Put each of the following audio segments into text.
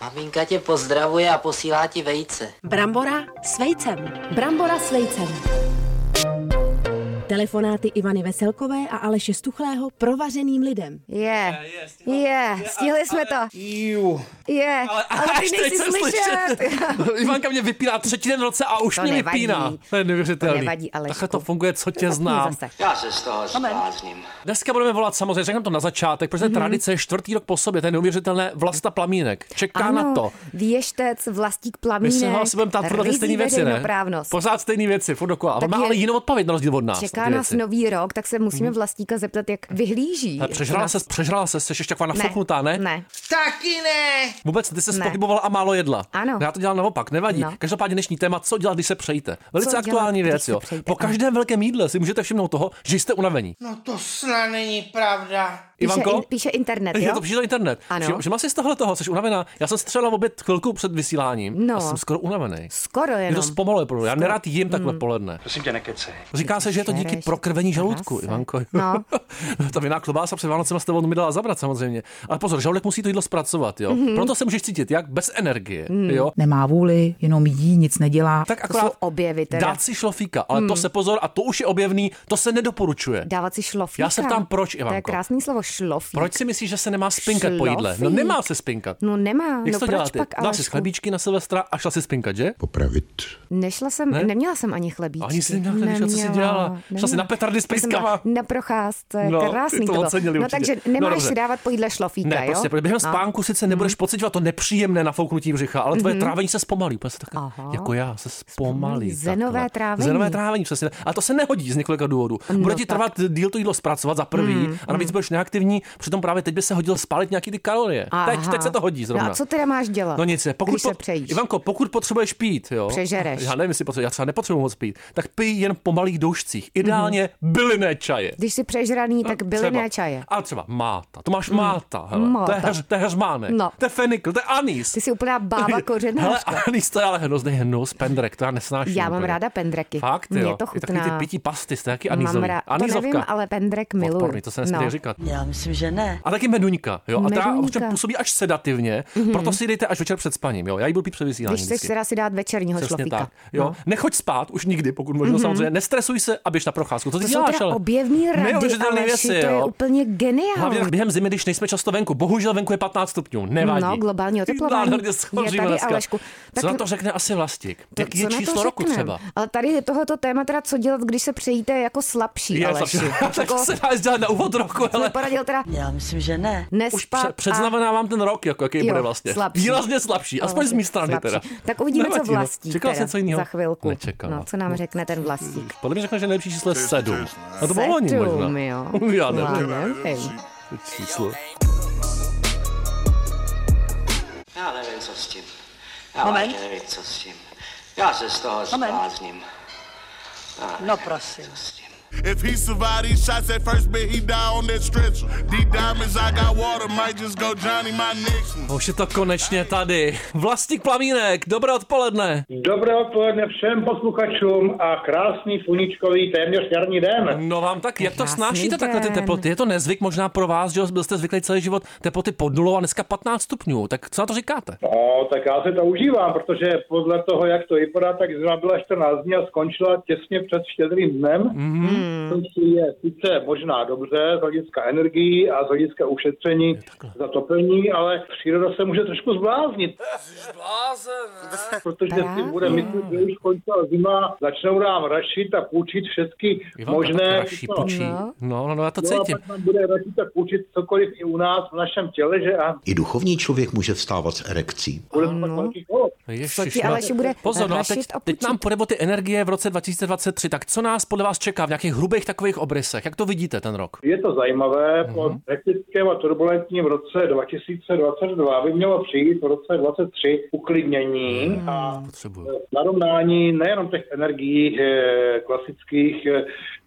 Maminka tě pozdravuje a posílá ti vejce. Brambora s vejcem. Brambora s vejcem. Telefonáty Ivany Veselkové a Aleše Stuchlého provařeným lidem. Je, je, stihli jsme to. Jú. Je, ale, ale ty nejsi jsem slyšet. Ivanka mě vypíná třetí den v roce a už To mě nevadí. vypíná. To je neuvěřitelný. To nevadí, Alešku. Takhle to funguje, co tě znám. Já se z toho zblázním. Dneska budeme volat samozřejmě, řekneme to na začátek, protože mm-hmm. tradice je čtvrtý rok po sobě, to je neuvěřitelné Vlasta Plamínek. Čeká Ano, na to. věštec, vlastík My plamínek, se ho asi budeme ptát stejné věci, ne? Pořád stejné věci, furt dokola. Ale má ale jinou odpověď na rozdíl od nás. Čeká na ty nás věci. nový rok, tak se musíme vlastíka zeptat, jak vyhlíží. Ale Přežrala se, přežrala se, jsi ještě taková ne, nafuknutá, ne? ne. Taky ne. Vůbec, ty se Ne. spohybovala a málo jedla. Ano. Já to dělám naopak, nevadí. No. Každopádně dnešní téma, co dělat, když se přejíte. Velice Co aktuální dělat, věc, jo. Po každém velkém jídle si můžete všimnout toho, že jste unavení. No to snad není pravda. Píše, Ivanko? in, píše internet, Je jo? to přijde internet. Ano. Všim- Všimla jsi z tohle toho, jsi unavená. Já jsem střela v oběd chvilku před vysíláním No. a jsem skoro unavený. Skoro Je jenom. to zpomaluje, pro Já nerad jim takhle Hmm. poledne. Prosím tě, nekecej. Říká se, že je to díky Šereš. prokrvení žaludku. Ivanko. No. Ta vinná klobása před Vánocem s tebou mi dala zabrat samozřejmě. Ale pozor, žaludek musí to jídlo zpracovat, jo. Mhm. Proto se můžeš cítit jak bez energie, jo. nemá vůli, jenom jí, nic nedělá. Tak To akorát jsou objevy teda. dát si šlofíka, ale Hmm. to se pozor, a to už je objevný, to se nedoporučuje. Dávat si šlofíka. Já se ptám, proč, To je Ivanko? krásný slovo šlofík. Proč si myslíš, že se nemá spinkat po jídle? No Šlofík. nemá se spinkat. No nemá, Jak no to proč děláte? pak, Dala si chlebíčky na Silvestra a šla si spinkat, že? Popravit. Nešla jsem, Ne? ne? neměla jsem ani chlebíčky. Ani jsi neměla chlebíčka, co jsi Neměla, dělala? Šla jsi neměla. na petardy s pejskama? Na procházce, No, no, krásný to to bylo. ocenili No určitě. takže No, nemáš dobře. si dávat po jídle šlofíka, Ne, jo? prostě, protože během No. spánku sice nebudeš pocitovat to nepříjemné nafouknutí břicha, ale tvoje trávení se zpomalí. Úplně se tak, Aha. jako já, se zpomalí. Zenové trávení. Zenové trávení, přesně. A to se nehodí z několika důvodů. No Bude ti tak. trvat díl to jídlo zpracovat za prvý, a navíc budeš neaktivní, přitom právě teď by se hodilo spálit nějaký ty kalorie. Teď, Aha. teď se to hodí zrovna. No a co teda máš dělat? No nic, pokud, když se po- přejíš? Ivanko, pokud potřebuješ pít, jo. Přežereš. Já nevím, jestli potřebuješ, já třeba nepotřebuji moc pít, tak pij jen po malých doušcích. Ideálně bylinné čaje. Když jsi přežraný, tak bylinné No, Třeba. čaje. Ale třeba máta. To máš máta. Hele. Máta. To je, to je heřmánek. No. To je fenikl, to je anís. Ty jsi úplná bába Hele, kořenářka. anís to je ale hnusný hnus, pendrek, to já nesnáším. Já mám úplně. ráda pendreky. Fakt, jo. to I takový ty chutná. pití pasty, to je taky rád, to Anýzovka. nevím, ale pendrek miluju. Odporný, to se nesmí no. říkat. Já myslím, že ne. A taky meduňka, jo. A ta Meduňka. ovšem působí až sedativně, proto si dejte až večer před spaním, jo. Já ji budu pít před vysíláním. Když chceš vždycky. si teda si dát večerního Přesně šlofíka. tak. Jo. No. Nechoď spát už nikdy, pokud možno samozřejmě. Nestresuj se a běž na procházku. To ty To jsou děláš, ale. objevný rady, Aleši, věci, to je jo. úplně Hlavně geniální. během zimy, když nejsme často venku. Bohužel venku je 15 stupňů. Nevadí. No, globální oteplování je tady, dneska. Alešku. Co na to řekne asi Vlastik? To- Jaký je číslo roku třeba? Ale tady tohoto téma teda co dělat, když se přejíte jako slabší, Je, Aleši. tak Jako, se dá dělat na úvod roku, ale... ale poradil teda Já myslím, že ne. už nespat před, předznamenávám ten rok, jako jaký Jo, bude vlastně. slabší. Výrazně slabší, aspoň z mé strany slabší. teda. Tak uvidíme, Nevadí, co no. vlastí Čekal teda něco jiného? za chvilku. Nečekal. No, co nám řekne ten vlastík. Podle mě řekne, že nejlepší číslo je 7. A to bylo loni Sedm, možná. jo. Já No, nevím. nevím. Číslo. Já nevím, co s tím. Já Moment. nevím, co s tím. Já se z toho zblázním. No prosím. Co s tím? If he survive these shots at first, bet he die on that stretcher. Deep diamonds, I got water, might just go Johnny my next one. Už je to konečně tady. Vlastník Plamínek, dobré odpoledne. Dobré odpoledne všem posluchačům a krásný sluníčkový téměř jarní den. No vám tak, jak to Krásný snášíte takhle ty den. teploty? Je to nezvyk možná pro vás, že jo? byl jste zvyklý celý život teploty pod nulou a dneska 15 stupňů. Tak co na to říkáte? No, tak já si to užívám, protože podle toho, jak to vypadá, tak zima byla 14 dní a skončila těsně před štědrým dnem. Mm-hmm. Což je sice možná dobře z hlediska energií a z hlediska ušetření zatopení, ale příroda se může trošku zbláznit. Protože si bude myslet, že už skončila zima, začnou nám rašit a půjčit všechny možné... raší, no, pučí. No. No, no, no, já to No a cítím. pak bude rašit a půjčit cokoliv i u nás v našem těle, že a I duchovní člověk může vstávat s erekcí. bude to pak velký. Ježiš, ti Aleši bude Pozor, no a teď, teď nám půjde o ty energie v roce 2023. Tak co nás podle vás čeká v nějakých hrubých takových obrysech? Jak to vidíte ten rok? Je to zajímavé, Mhm. po hektickém a turbulentním roce 2022 by mělo přijít v roce 2023 uklidnění Mhm. a Potřebuju. narovnání nejenom těch energií eh, klasických,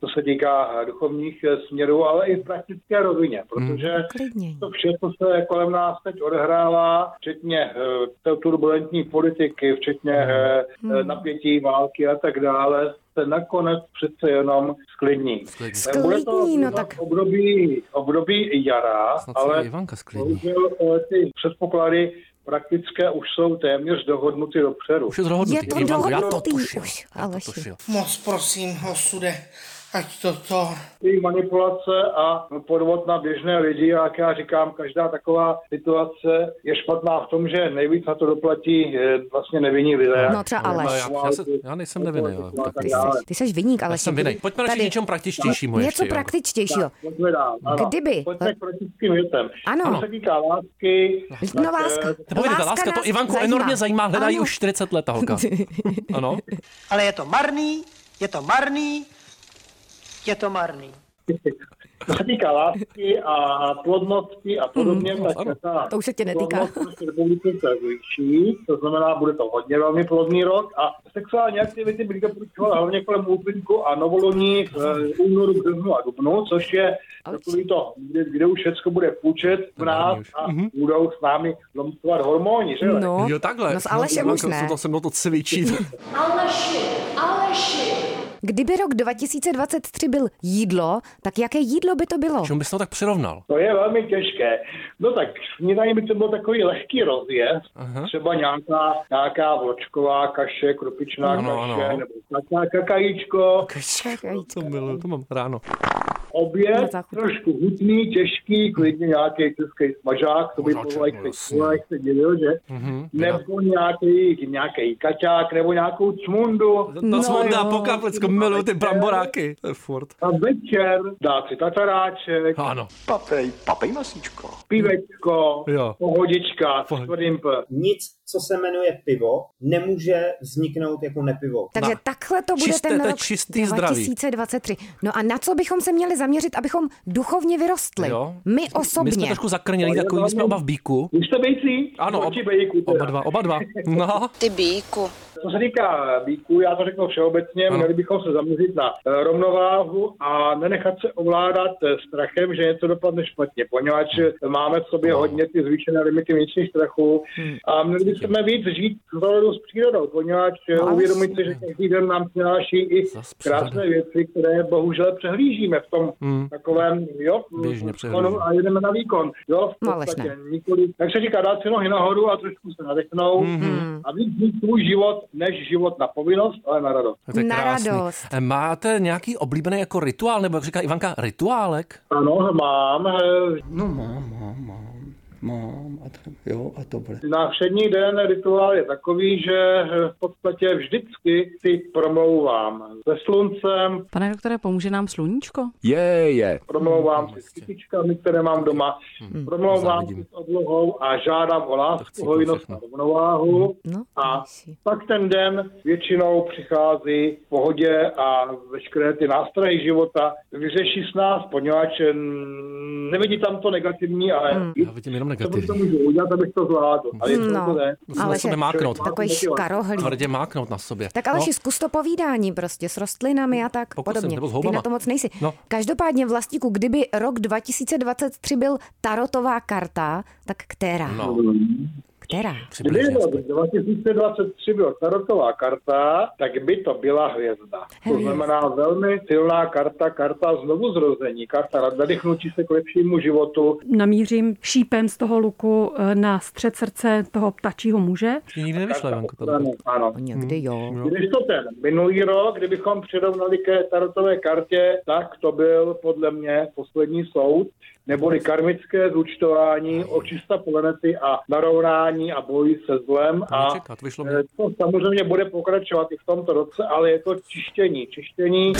co se týká eh, duchovních eh, směrů, ale i v praktické rovině, protože Uklidnění. to vše, co se kolem nás teď odehrává, včetně eh, té turbulentní politiky, včetně eh, eh, napětí války a tak dále, se nakonec přece jenom sklidní. Sklidní. Bude to no tak- období, období jara, Snad ale Ivanka sklidní. bohužel ty předpoklady praktické už jsou téměř dohodnuty dopředu. Už je dohodnutý. Je to Ivanko, já to dohodnutý tušil. už, to tušil. Moc prosím, osude, ať to to... Ty manipulace a podvod na běžné lidi, a jak já říkám, každá taková situace je špatná v tom, že nejvíc na to doplatí eh, vlastně nevinní lidé. No třeba Aleš. Já, já, se, já nejsem nevinný. ale tak- Ty jsi, ty jsi viník, ale Já jsem vinný. Pojďme radši k něčemu praktičtějšímu Něco ještě, praktičtějšího. Pojďme dál. Ano. Kdyby- Pojďme k praktickým věcem. Ano. Co se týká lásky, No tak, láska. eh, Nepověděte, láska, to Ivanku zajímá. enormně zajímá, hledají Ano. už 40 let ta holka. Ano? Ale je to marný, je to marný, je to marný. Co se týká lásky a plodnosti a podobně, Mm, tak ta To už se tě netýká. plodnost v České republice se zvýší, to znamená, bude to hodně velmi plodný rok a sexuální aktivity bych doporučoval hlavně kolem úplňku a novolení v únoru, březnu a dubnu, což je takový to, kde, kde už všechno bude půjčet v nás už. a budou s námi lomcovat hormony, že? No, Jo, takhle. no s Alešem už Ivanko, ne. To se mnou to cvičí. Kdyby rok 2023 byl jídlo, tak jaké jídlo by to bylo? Čemu bys to tak přirovnal? To je velmi těžké. No tak snídaní by to byl takový lehký rozjezd, třeba nějaká, nějaká vločková kaše, krupičná Ano, kaše, ano. nebo nějaká kakajíčko, To miluju, to mám ráno. Oběd, trošku hutný, těžký, klidně nějaký český smažák, to by bylo, jak no, se, jasně. jak se divil, že? Nebo nějaký, nějaký kaťák, nebo nějakou cmundu. To jsme jo. dá po kaplicku, miluju ty bramboráky. To je furt. A večer dát si tataráček, Ano. Papej, papej masíčko. pivečko, Jo. pohodička, Pohod- s tvrdým P. nic, co se jmenuje pivo, nemůže vzniknout jako nepivo. Takže Na- takhle to bude čisté, ten to rok čistý zdraví. 2023. No a na co bychom se měli zaměřit, abychom duchovně vyrostli? Jo. My My osobně. jsme trošku zakrnělí, takový my jsme oba v bíku. Už jste bejcí? Ano, ob, bejku, oba dva, oba dva. No, Ty bíku. Co se týká bíků, já to řeknu všeobecně, Ano. měli bychom se zaměřit na eh, rovnováhu a nenechat se ovládat eh, strachem, že něco dopadne špatně, poněvadž eh, máme v sobě hodně ty zvýšené limity vnitřních strachů a měli bychom víc žít v souladu s přírodou, poněvadž No, uvědomit si, že každý den nám přináší i krásné věci, které bohužel přehlížíme v tom takovém, jo, Běžně přehlížíme. a jedeme na výkon, jo, v No, ale podstatě nikoli, tak se říká dát si nohy nahoru a trošku se nadechnout a víc žít svůj život, než život na povinnost, ale na radost. to je Na krásný. radost. Eh, Máte nějaký oblíbený jako rituál, nebo jak říká Ivanka, rituálek? Ano, mám. eh, No mám, mám, mám, mám a to, jo a to bude. Na všední den rituál je takový, že eh, v podstatě vždycky si promlouvám se sluncem, Pane doktore, pomůže nám sluníčko? Je, je. promlouvám si s kytičkami, které mám doma, promlouvám závidím. si s oblohou a žádám o lásku, hojnost a rovnováhu. No, A Aleši. pak ten den většinou přichází v pohodě a veškeré ty nástrahy života vyřeší s nás, poněvadž mm, nevidí tam to negativní, ale Hmm. Já vidím jenom negativní. to můžu udělat, abych to zvládl. Ale No. to ne, Musím na Ale sobě že- máknout. Takový škarohlík. Tvrdě máknout na sobě. Tak ale no. zkus to povídání prostě s rostlinami a tak Pokusím, podobně. nebo s Ty na to moc nejsi. No. Každopádně vlastíku, kdyby rok 2023 byl tarotová karta, tak která? No, Která? Kdyby rok 2023 byl tarotová karta, tak by to byla hvězda. To Hvězda. znamená velmi silná karta, karta znovu zrození, karta nadechnutí se k lepšímu životu. Namířím šípem z toho luku eh, na střed srdce toho ptačího muže. Ti nikdy nevyšlo, Ivanko. tohle. Ano, ano. No, někdy jo. Když to ten minulý rok, kdybychom přirovnali ke tarotové kartě, tak to byl podle mě poslední soud, neboli karmické zúčtování, očista planety a narovnání a boj se zlem. To A nečeká, to vyšlo mě. eh, to samozřejmě bude pokračovat i v tomto roce, ale je to čištění. Čištění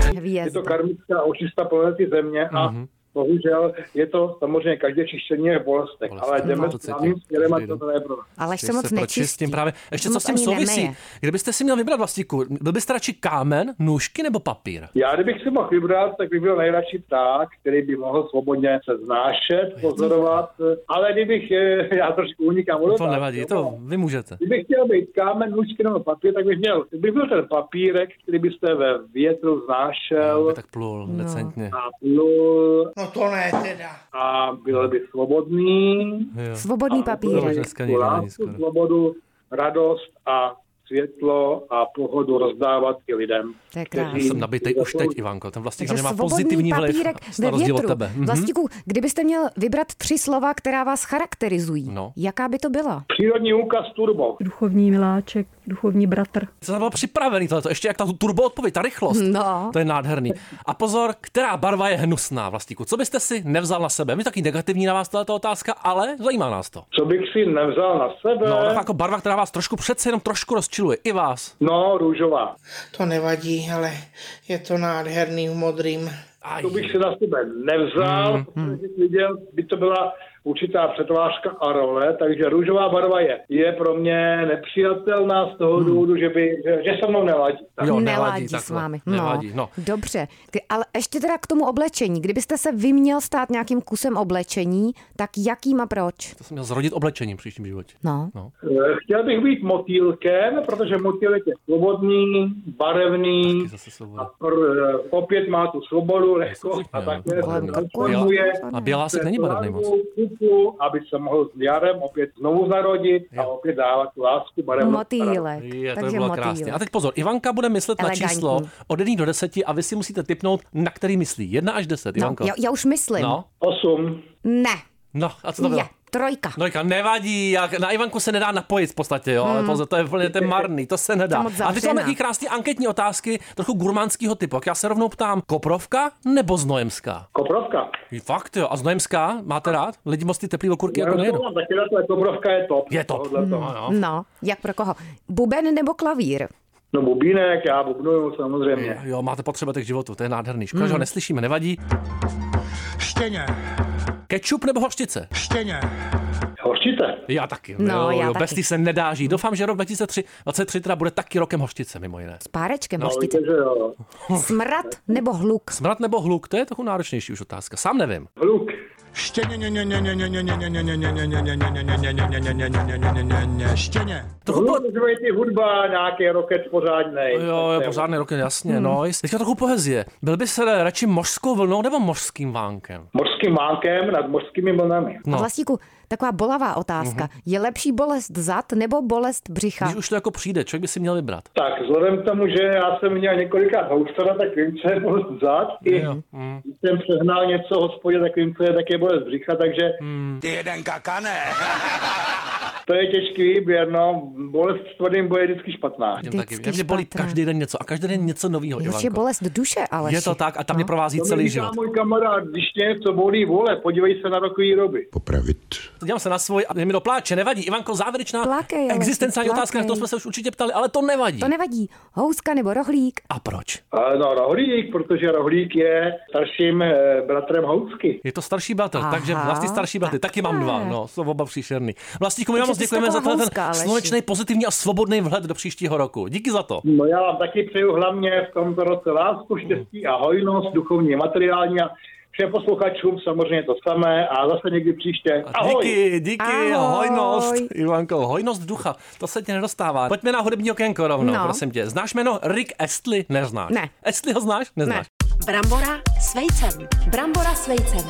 je to Hvězda. karmická očista planety Země a Mhm. Bohužel je to samozřejmě každé čištění je v bolestech, Bolest. ale No, jdeme to cítím. správným směrem a to je pro nás. Ale se moc nečistí. právě. Ještě co s tím souvisí? nemeje. Kdybyste si měl vybrat vlastníku, byl byste radši kámen, nůžky nebo papír? Já kdybych si mohl vybrat, tak bych byl nejradši pták, který by mohl svobodně se znášet, pozorovat, ale kdybych, eh, já trošku unikám od To nevadí, to vy můžete. Kdybych chtěl být kámen, nůžky nebo papír, tak bych měl, bych byl ten papírek, který byste ve větru znášel By tak plul decentně. a plul No to ne teda. a byl by svobodný. Jo. Svobodný papír. lásku, svobodu, radost a světlo a pohodu rozdávat i lidem. To je kteří- krásný. Jsem nabitej už teď, Ivanko. Ten vlastník má pozitivní vliv. papírek na ve rozdíl od tebe. Mhm. Vlastíku, kdybyste měl vybrat tři slova, která vás charakterizují, No. jaká by to byla? Přírodní úkaz turbo. Duchovní miláček, duchovní bratr. Jsem byl připravený tohleto. Ještě jak ta turbo odpověď, ta rychlost. No. To je nádherný. A pozor, která barva je hnusná vlastníku? Co byste si nevzal na sebe? My taky negativní na vás tato otázka, ale zajímá nás to. Co bych si nevzal na sebe? No, taková jako barva, která vás trošku přece jenom trošku rozčiluje. I vás. No, růžová. To nevadí, ale je to nádherný v modrým. Aj. To bych si na sebe nevzal, Mm, protože bych viděl, by to byla určitá přetvářka a role, takže růžová barva je, je pro mě nepřijatelná z toho důvodu, že, by, že, že se mnou neladí. Tak. Jo, Neládí nevadí s vámi. Nevadí, no. Dobře, Ty- ale ještě teda k tomu oblečení. Kdybyste se vy měl stát nějakým kusem oblečení, tak jakým a proč? To jsem měl zrodit oblečením v příštím životě. No. No. Eh, Chtěl bych být motýlkem, protože motýlek je svobodný, barevný a pr, eh, opět má tu svobodu, lehkost a také se transformuje A bělásek není barevný moc. Kuku, aby se mohl s jarem opět znovu zarodit a opět dávat tu lásku barevnou. Motýlek. Je, to by Takže bylo krásné. motýlek. A teď pozor, Ivanka bude myslet Elegantní. na číslo od 1 do 10 a vy si musíte typnout, na který myslí. 1 až 10, No, Ivanko. já, já už myslím. No, Osm. Ne, no, a co to bylo? je, trojka. Nojka, nevadí, jak na Ivanku se nedá napojit v podstatě, jo, ale pozor, to je úplně ten marný, to se nedá. To A teď máme taky krásné anketní otázky, trochu gurmánského typu. Jak já se rovnou ptám, Koprovka nebo Znojemská? Koprovka. Fakt jo, a Znojemská máte rád? Lidi moc ty teplý okurky jako Já nejedou. na to, Koprovka je top. Je top. To. No, no. No, jak pro koho? Buben nebo klavír? No bubínek, já bubnuju samozřejmě. Jo, máte potřeba těch životů, to je nádherný. Škoda, Hmm. že ho neslyšíme, nevadí. Štěně, Kečup nebo hořčice? štěně. Hořčice. Já taky. No, jo, já jo, taky. bez těch se nedá žít. Doufám, že rok 2023 teda bude taky rokem hořčice, mimo jiné. S párečkem No, hořčice. víte, že jo. Smrad nebo hluk? Smrad nebo hluk, to je trochu náročnější už otázka. Sám nevím. Hluk. Štěně, štěně. Trochu po... Ty hudba, nějaký roket pořádnej. Jo, jo, pořádný rok, jasně, no. Teďka trochu poezie. Byl by se radši mořskou vlnou nebo mořským vánkem? Mořským vánkem nad mořskými vlnami. No. No. Vlastíku, taková bolavá otázka. Je lepší bolest zad nebo bolest břicha? Když už to jako přijde, člověk by si měl vybrat. Tak, vzhledem k tomu, že já jsem měl několikrát houstara, tak vím, co je bolest zad. I mm. když jsem přehnal něco hospodě, tak vím, co je také bolest břicha, takže Ty jeden kakane. to je těžký výběr, no. Bolest s tvrdým boje je vždycky špatná. Tím taky. Vždycky Mě bolí špatná. každý den něco a každý den něco nového, Još je bolest duše, ale Je to tak a tam mě provází To celý říká život. můj kamarád, když tě něco bolí vole, podívej se na rokový roby. Popravit. Dívám se na svůj a mi to pláče, nevadí. Ivanko, závěrečná Plakej, existenciální plakej. otázka, na to jsme se už určitě ptali, ale to nevadí. To nevadí. Houska nebo rohlík? A proč? A no, rohlík, protože rohlík je starším eh, bratrem housky. Je to starší bratr, Aha, takže vlastně starší bratry. Taky mám dva, no, jsou oba příšerný. Vlastníku, my vám moc děkujeme za ten slunečný, pozitivní a svobodný vhled do příštího roku. Díky za to. No já vám taky přeju hlavně v tomto roce lásku, štěstí a hojnost, duchovní, materiální a všem posluchačům samozřejmě to samé a zase někdy příště. A Ahoj! díky, díky, Ahoj. hojnost, Ivanko, hojnost ducha, to se ti nedostává. Pojďme na hudební okénko rovnou, No. prosím tě. Znáš jméno Rick Astley? Neznáš. Ne. Astley ho znáš? Neznáš. Brambora s vejcem. Brambora s vejcem.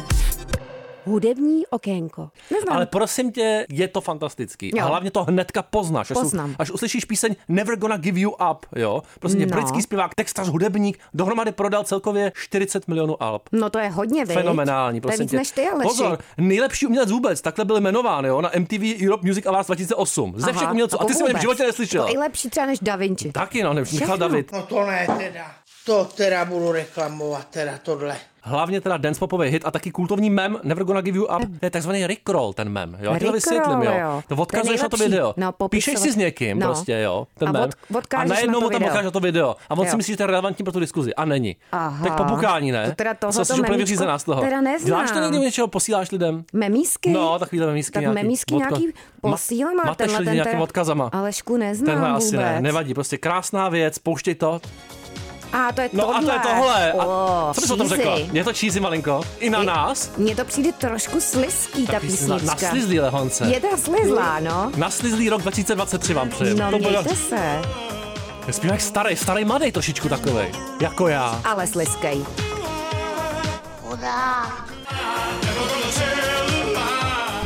Hudební okénko. Neznám. Ale prosím tě, je to fantastický. Jo. A hlavně to hnedka poznáš. Až, Poznám. Až, až uslyšíš píseň Never Gonna Give You Up, jo? Prostě No. britský zpěvák, textař, hudebník, dohromady prodal celkově 40 milionů alb. No to je hodně, viď? Fenomenální, To je prosím víc tě. než ty, Aleši. Pozor, nejlepší umělec vůbec, takhle byl jmenován, jo, na MTV Europe Music Awards 2008. Ze všech umělců. A ty jsi mě v životě neslyšel. To je lepší třeba než Da Vinci. Taky, no, ne, Michal. David. No to ne teda. To teda budu reklamovat, teda tohle. Hlavně teda dance popový hit a taky kultovní mem Never Gonna Give You Up. To je takzvaný Rickroll, ten mem. Jo, to vysvětlím, jo. jo. To odkazuješ je na to video. No, Píšeš si popisovat. s někým No. prostě, jo, ten A mem. od- a na najednou to mu tam odkážeš na to video. A on Jo. si myslí, že to je relevantní pro tu diskuzi. A není. Aha. Tak popukání, ne? To teda tohle Co jsi úplně vyřízená z toho. teda neznám. Děláš to někdy něčeho, posíláš lidem? Memísky? No, takovýhle memísky Tak nějaký. memísky nějaký posílám, ale tenhle lidi ten nějakým odkazama. Alešku neznám Tenhle asi ne, nevadí, prostě krásná věc, pouštěj to. A to je No tohle. a to je tohle. A O, co bys o tom řekla? Je to cheesy malinko? I na Je- nás? Mně to přijde trošku slizký, ta na, písnička. na slizlý lehonce. Je ta slizlá, no. Na slizlý rok 2023 vám přeju. No, to bude mějte se. zpívák starý, starý mladý trošičku takovej. Jako já. Ale slizkej.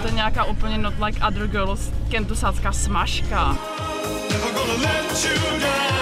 To je nějaká úplně not like other girls kentusácká smažka. gonna let you down.